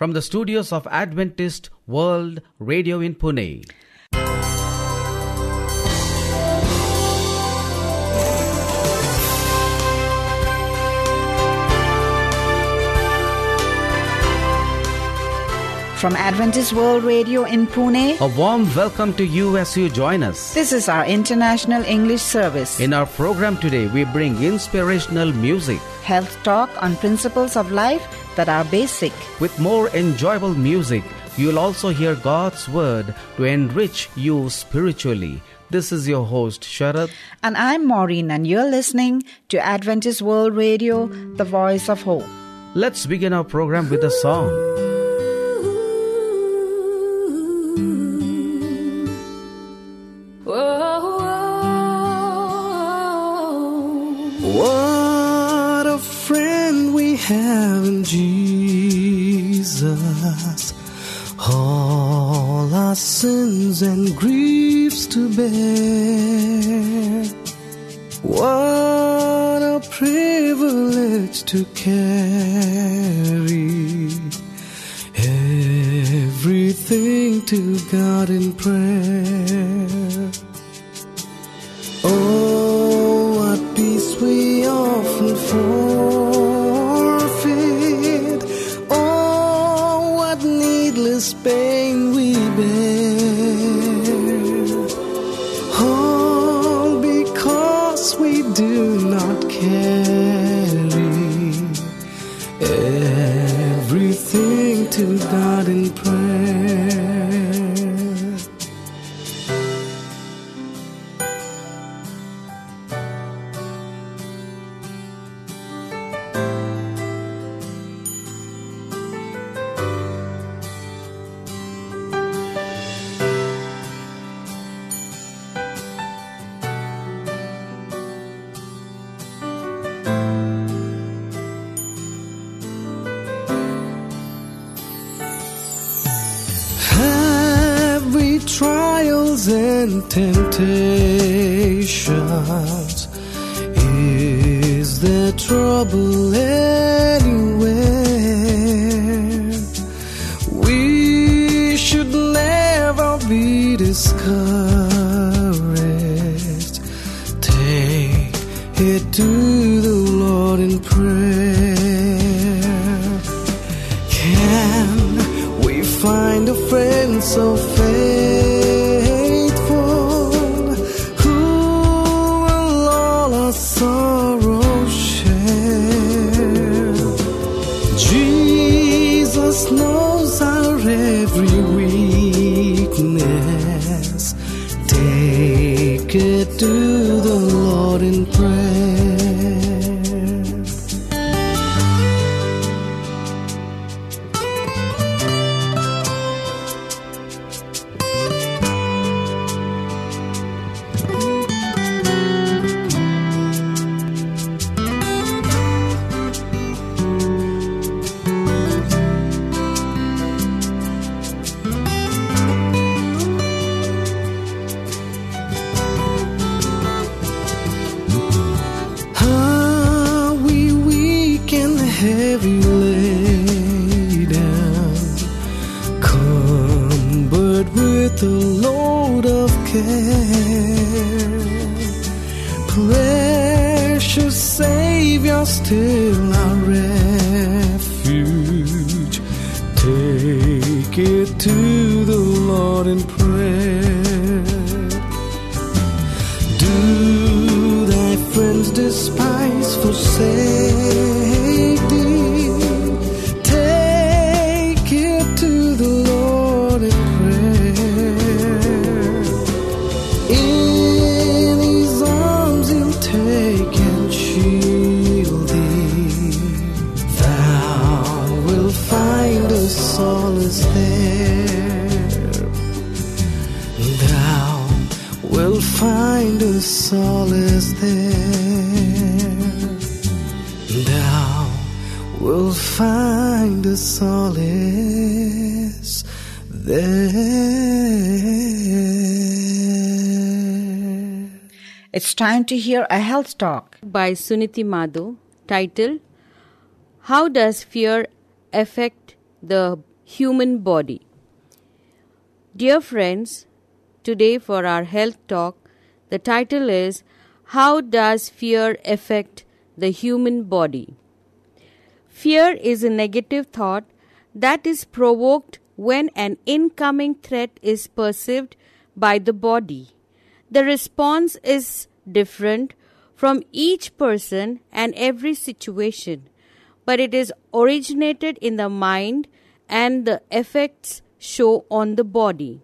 from the studios of Adventist World Radio in Pune. From Adventist World Radio in Pune, A warm welcome to you as you join us. this is our International English Service. In our program today, we bring inspirational music Health talk on principles of life that are basic. with more enjoyable music. You'll also hear God's word to enrich you spiritually. This is your host, Sharad. And I'm Maureen, and you're listening to Adventist World Radio, the voice of hope. Let's begin our program with a song. What a friend we have in Jesus. All our sins and griefs to bear. What a privilege to carry everything to God in prayer. And temptations? Is there trouble anywhere? We should never be discouraged. Take it to the Lord in prayer. Can we find a friend so faithful heavy laden, cumbered with a load of care? Precious Savior, still our refuge. Take it to find a solace there. Thou wilt find a solace there. It's time to hear a health talk. by Suniti Madhu titled How Does Fear Affect the human body. Dear friends, today for our health talk, the title is How Does Fear Affect the Human Body? Fear is a negative thought that is provoked when an incoming threat is perceived by the body. The response is different from each person and every situation, but it is originated in the mind and the effects show on the body.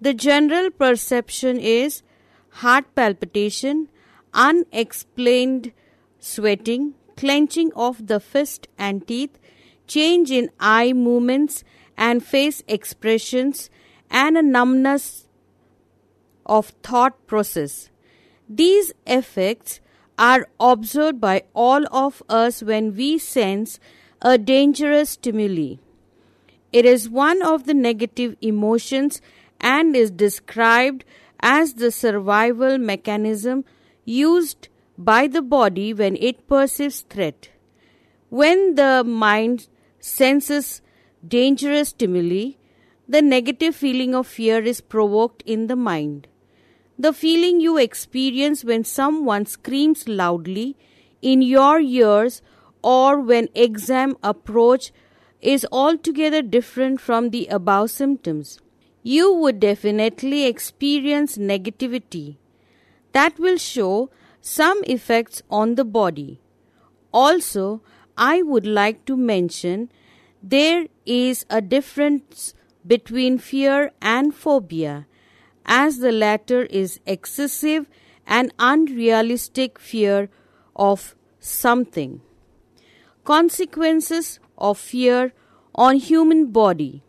The general perception is heart palpitation, unexplained sweating, clenching of the fist and teeth, change in eye movements and face expressions, and a numbness of thought process. These effects are observed by all of us when we sense a dangerous stimuli. It is one of the negative emotions and is described as the survival mechanism used by the body when it perceives threat. When the mind senses dangerous stimuli, the negative feeling of fear is provoked in the mind. The feeling you experience when someone screams loudly in your ears or when exam approach is altogether different from the above symptoms. You would definitely experience negativity that will show some effects on the body. Also, I would like to mention there is a difference between fear and phobia, as the latter is excessive and unrealistic fear of something. Consequences of fear on human body.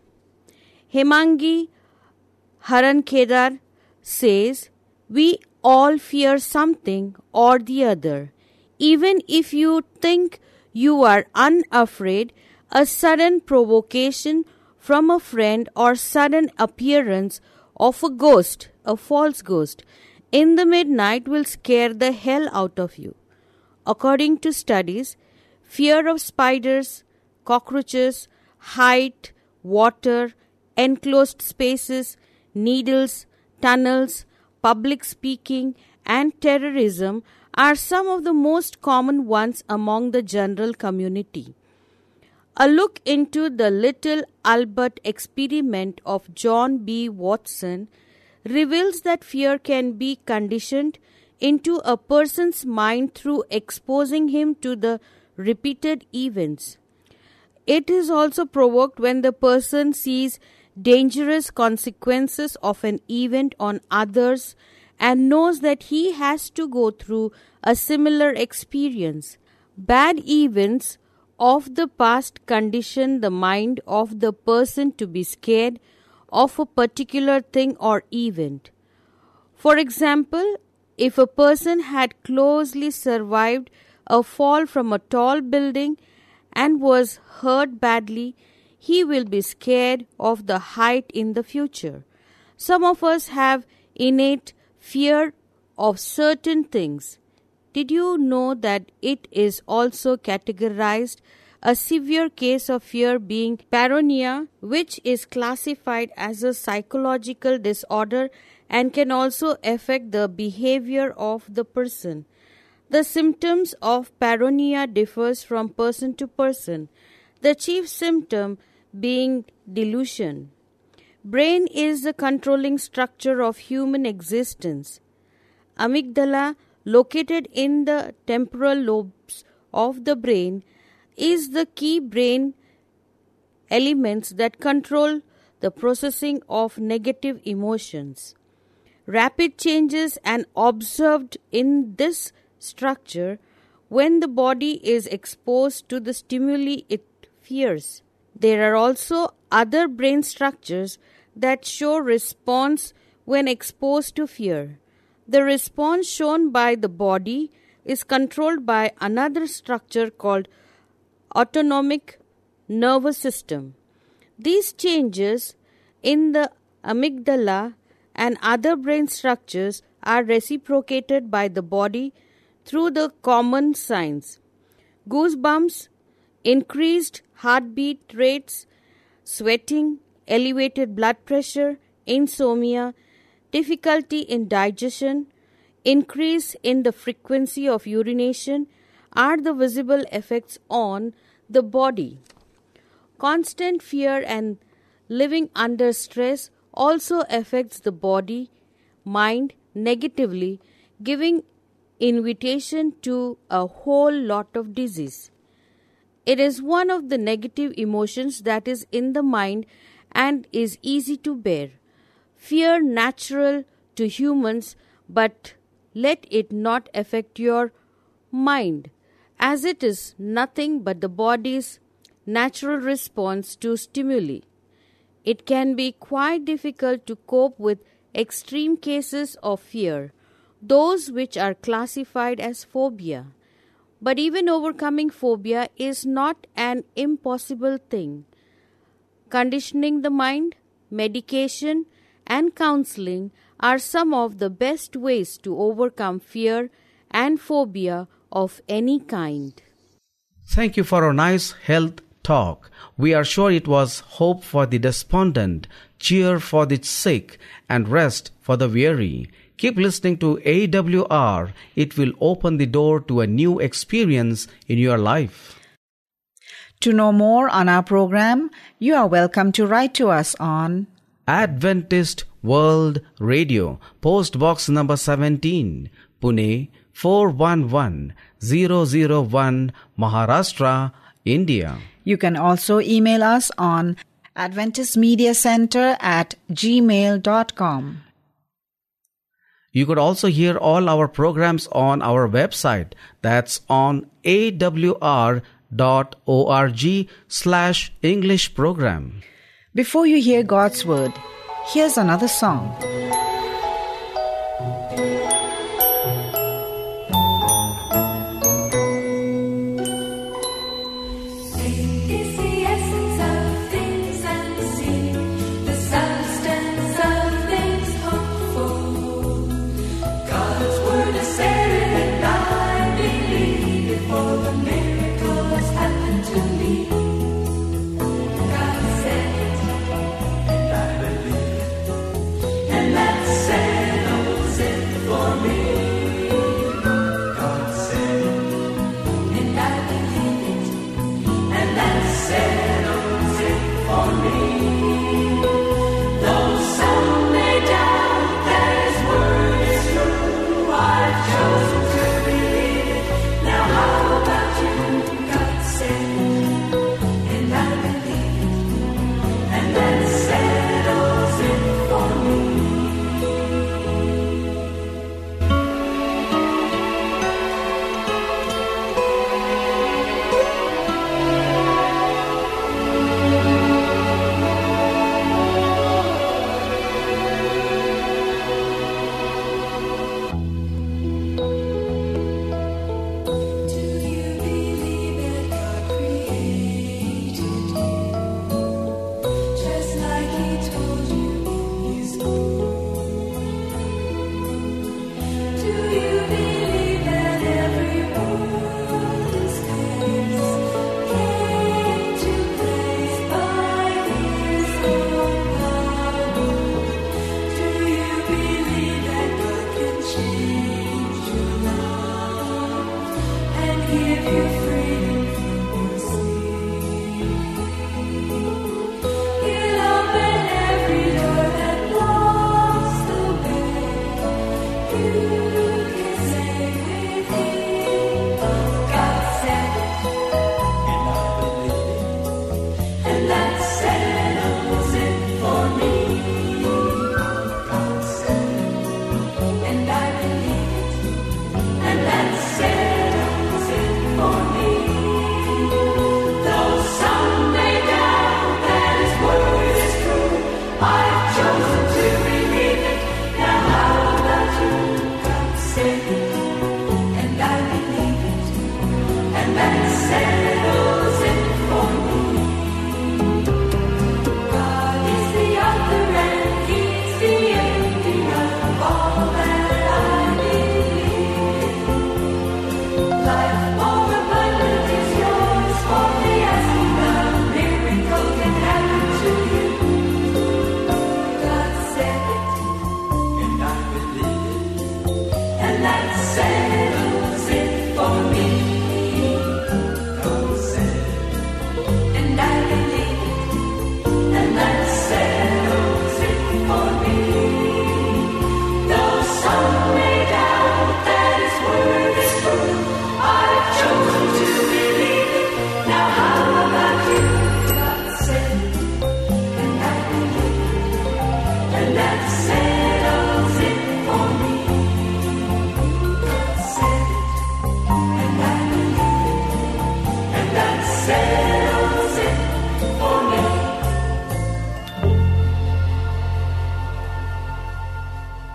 Hemangi Harankedar says, We all fear something or the other. Even if you think you are unafraid, a sudden provocation from a friend or sudden appearance of a ghost, a false ghost, in the midnight will scare the hell out of you. According to studies, fear of spiders, cockroaches, height, water, enclosed spaces, needles, tunnels, public speaking, and terrorism are some of the most common ones among the general community. A look into the little Albert experiment of John B. Watson reveals that fear can be conditioned into a person's mind through exposing him to the repeated events. It is also provoked when the person sees dangerous consequences of an event on others and knows that he has to go through a similar experience. Bad events of the past condition the mind of the person to be scared of a particular thing or event. For example, if a person had closely survived a fall from a tall building and was hurt badly, he will be scared of the height in the future. Some of us have innate fear of certain things. Did you know that it is also categorized a severe case of fear being paranoia, which is classified as a psychological disorder and can also affect the behavior of the person. The symptoms of paranoia differs from person to person. The chief symptom being delusion. Brain is the controlling structure of human existence. Amygdala located in the temporal lobes of the brain is the key brain elements that control the processing of negative emotions. Rapid changes are observed in this structure when the body is exposed to the stimuli it fears. There are also other brain structures that show response when exposed to fear. The response shown by the body is controlled by another structure called autonomic nervous system. These changes in the amygdala and other brain structures are reciprocated by the body through the common signs goosebumps, increased heartbeat rates, sweating, elevated blood pressure, insomnia, difficulty in digestion, increase in the frequency of urination are the visible effects on the body. Constant fear and living under stress also affects the body, mind negatively, giving invitation to a whole lot of disease. It is one of the negative emotions that is in the mind and is easy to bear. Fear natural to humans, but let it not affect your mind, as it is nothing but the body's natural response to stimuli. It can be quite difficult to cope with extreme cases of fear, those which are classified as phobia. But even overcoming phobia is not an impossible thing. Conditioning the mind, medication, and counseling are some of the best ways to overcome fear and phobia of any kind. Thank you for a nice health talk. We are sure it was hope for the despondent, cheer for the sick, and rest for the weary. Keep listening to AWR. It will open the door to a new experience in your life. To know more on our program, you are welcome to write to us on Adventist World Radio, Post Box number 17, Pune 411001, Maharashtra, India. You can also email us on Adventist Media Center at gmail.com. You could also hear all our programs on our website. That's on awr.org slash English program. Before you hear God's Word, here's another song.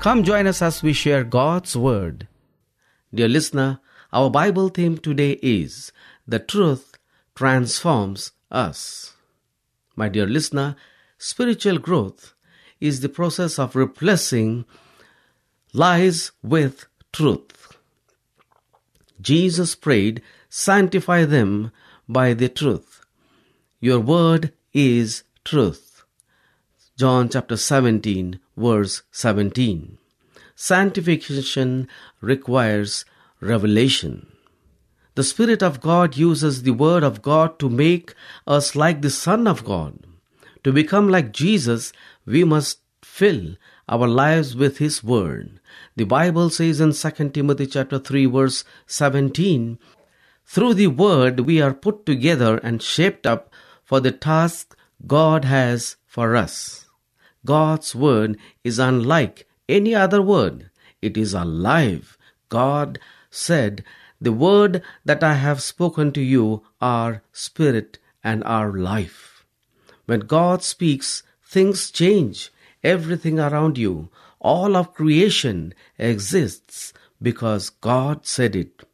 Come join us as we share God's Word. Dear listener, our Bible theme today is The Truth Transforms Us. My dear listener, spiritual growth is the process of replacing lies with truth. Jesus prayed, Sanctify them by the truth. Your word is truth. John chapter 17, verse 17. Sanctification requires revelation. The Spirit of God uses the Word of God to make us like the Son of God. To become like Jesus, we must fill our lives with His Word. The Bible says in 2 Timothy chapter 3 verse 17, through the Word we are put together and shaped up for the task God has for us. God's Word is unlike any other word. It is alive. God said, The word that I have spoken to you are spirit and are life. When God speaks, things change. Everything around you, all of creation exists because God said it.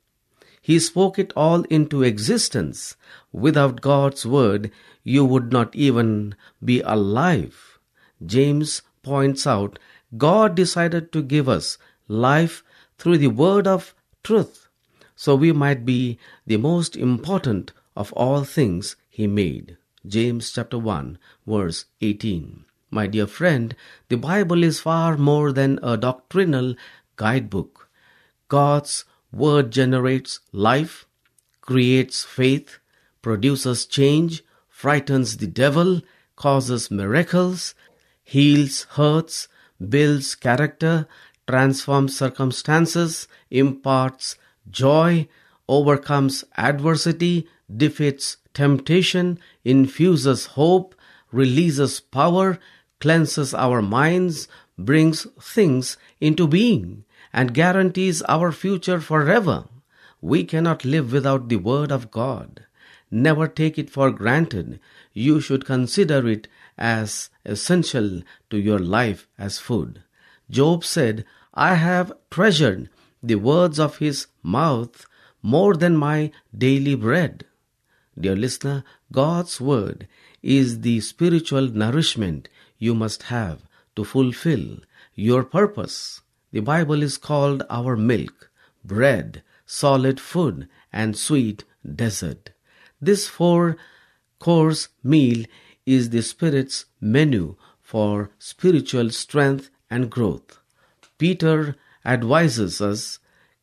He spoke it all into existence. Without God's word, you would not even be alive. James points out God decided to give us life through the word of truth, so we might be the most important of all things He made. James chapter 1, verse 18. My dear friend, the Bible is far more than a doctrinal guidebook. God's word generates life, creates faith, produces change, frightens the devil, causes miracles, heals hurts, builds character, transforms circumstances, imparts joy, overcomes adversity, defeats temptation, infuses hope, releases power, cleanses our minds, brings things into being, and guarantees our future forever. We cannot live without the Word of God. Never take it for granted. You should consider it as essential to your life as food. Job said, I have treasured the words of his mouth more than my daily bread. Dear listener, God's word is the spiritual nourishment you must have to fulfill your purpose. The Bible is called our milk, bread, solid food, and sweet dessert. This four course meal is the Spirit's menu for spiritual strength and growth. Peter advises us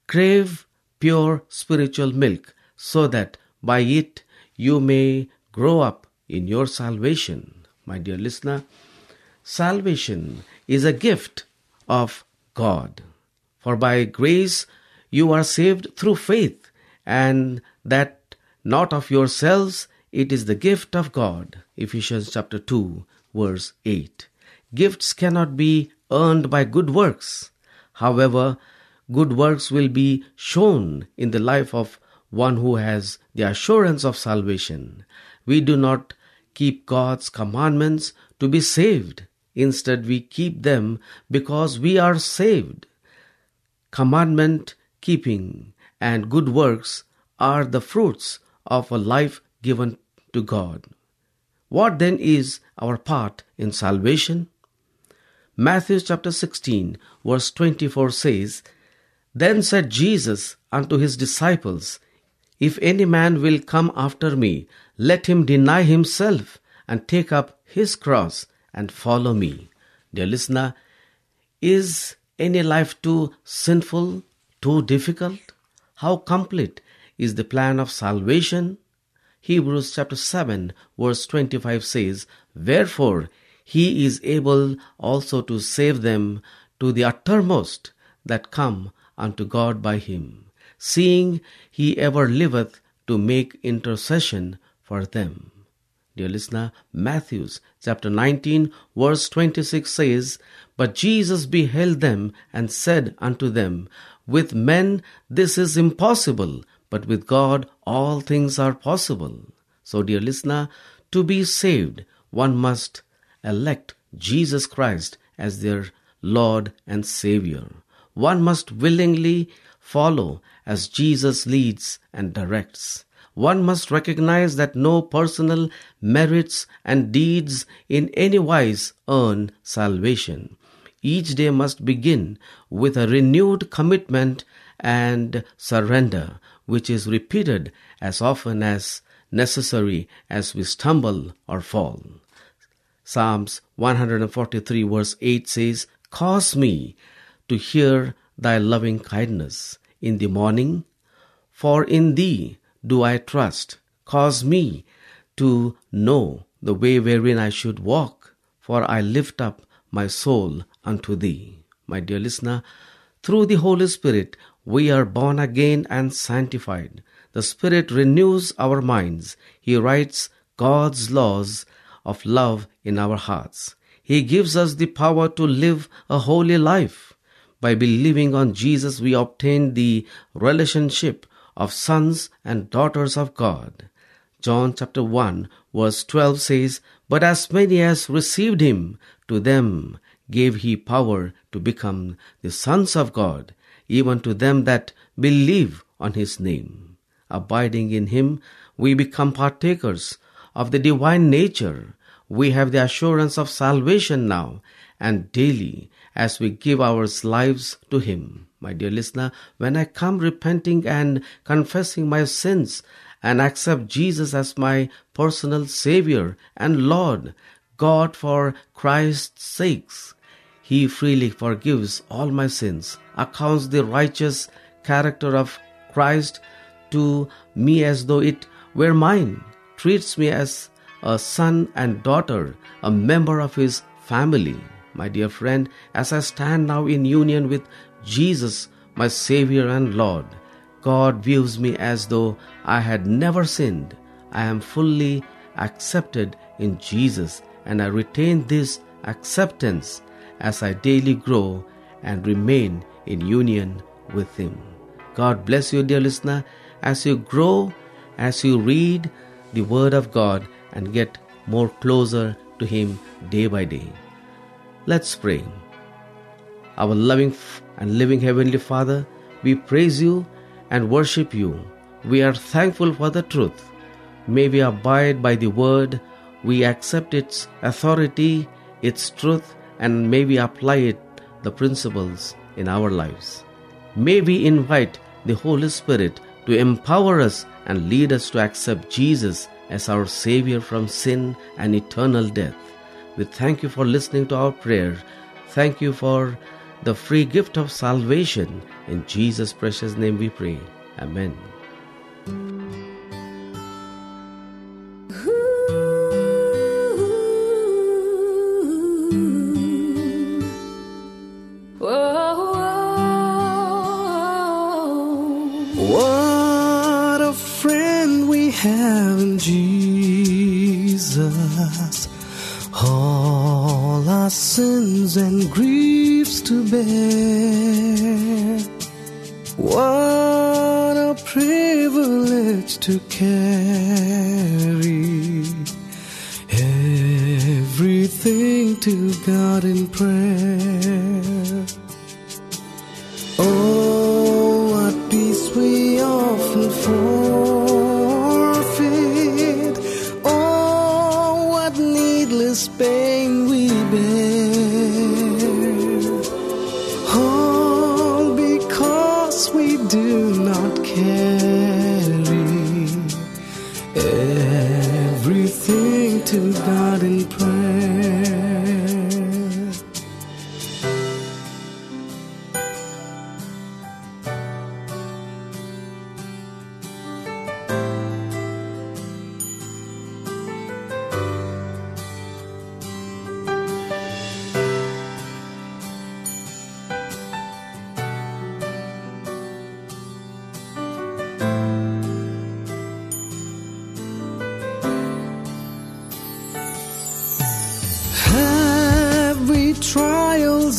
crave pure spiritual milk so that by it you may grow up in your salvation. My dear listener, salvation is a gift of God. For by grace you are saved through faith, and that not of yourselves, it is the gift of God. Ephesians chapter 2, verse 8. Gifts cannot be earned by good works. However, good works will be shown in the life of one who has the assurance of salvation. We do not keep God's commandments to be saved. Instead, we keep them because we are saved. Commandment keeping and good works are the fruits of a life given to God. What then is our part in salvation? Matthew chapter 16, verse 24 says, Then said Jesus unto his disciples, If any man will come after me, let him deny himself and take up his cross and follow me. Dear listener, is any life too sinful, too difficult? How complete is the plan of salvation? Hebrews chapter 7 verse 25 says, Wherefore he is able also to save them to the uttermost that come unto God by him, seeing he ever liveth to make intercession for them. Dear listener, Matthew's chapter 19 verse 26 says, But Jesus beheld them and said unto them, With men this is impossible, but with God all things are possible. So, dear listener, to be saved, one must elect Jesus Christ as their Lord and Savior. One must willingly follow as Jesus leads and directs. One must recognize that no personal merits and deeds in any wise earn salvation. Each day must begin with a renewed commitment and surrender, which is repeated as often as necessary as we stumble or fall. Psalms 143 verse 8 says, Cause me to hear thy loving kindness in the morning, for in thee do I trust. Cause me to know the way wherein I should walk, for I lift up my soul unto thee. My dear listener, through the Holy Spirit, we are born again and sanctified. The Spirit renews our minds. He writes God's laws of love in our hearts. He gives us the power to live a holy life. By believing on Jesus, we obtain the relationship of sons and daughters of God. John chapter 1 verse 12 says, But as many as received him, to them gave he power to become the sons of God, even to them that believe on his name. Abiding in him, we become partakers of the divine nature. We have the assurance of salvation now and daily as we give our lives to him. My dear listener, when I come repenting and confessing my sins and accept Jesus as my personal Savior and Lord, God for Christ's sakes, He freely forgives all my sins, accounts the righteous character of Christ to me as though it were mine, treats me as a son and daughter, a member of His family. My dear friend, as I stand now in union with Jesus, my Savior and Lord, God views me as though I had never sinned. I am fully accepted in Jesus, and I retain this acceptance as I daily grow and remain in union with Him. God bless you, dear listener, as you grow, as you read the Word of God and get more closer to Him day by day. Let's pray. Our loving and living Heavenly Father, we praise you and worship you. We are thankful for the truth. May we abide by the word, we accept its authority, its truth, and may we apply it, the principles, in our lives. May we invite the Holy Spirit to empower us and lead us to accept Jesus as our Savior from sin and eternal death. We thank you for listening to our prayer. Thank you for the free gift of salvation. In Jesus' precious name we pray. Amen. What a privilege to carry everything to God in prayer.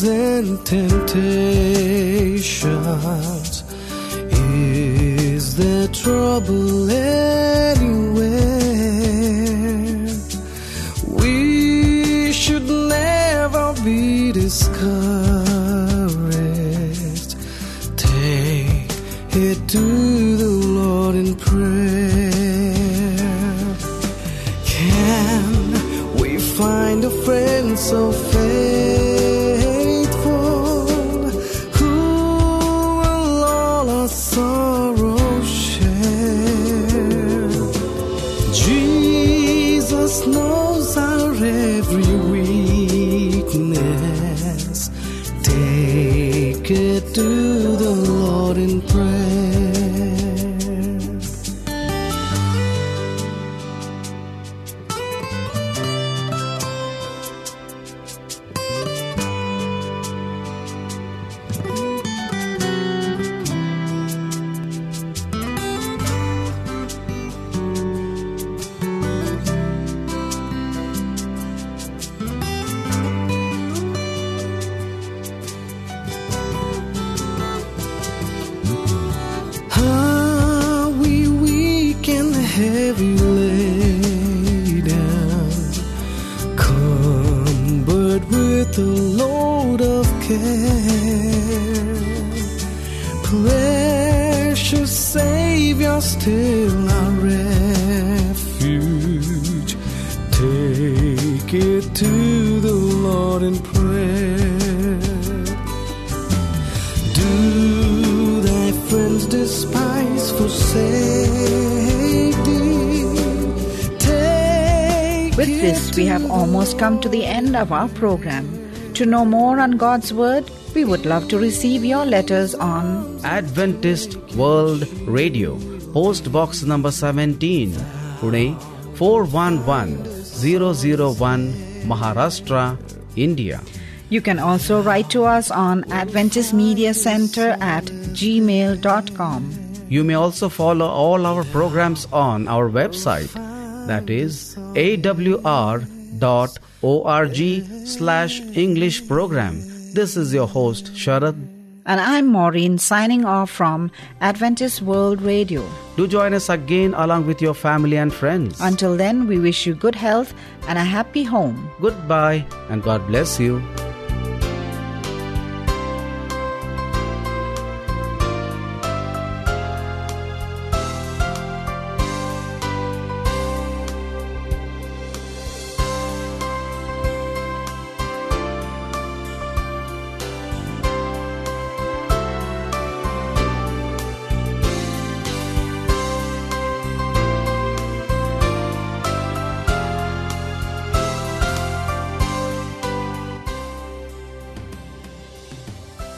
And temptations? With a load of care. Precious Savior, still our refuge. Take it to the Lord in prayer. Do thy friends despise, forsake thee? Take With it this, we have almost come to the end of our program. To know more on God's Word, we would love to receive your letters on Adventist World Radio, Post Box number 17, Pune 411001, Maharashtra, India. You can also write to us on Adventist Media Center at gmail.com. You may also follow all our programs on our website that is awr.org slash English program. This is your host Sharad. And I'm Maureen signing off from Adventist World Radio. Do join us again along with your family and friends. Until then, we wish you good health and a happy home. Goodbye and God bless you.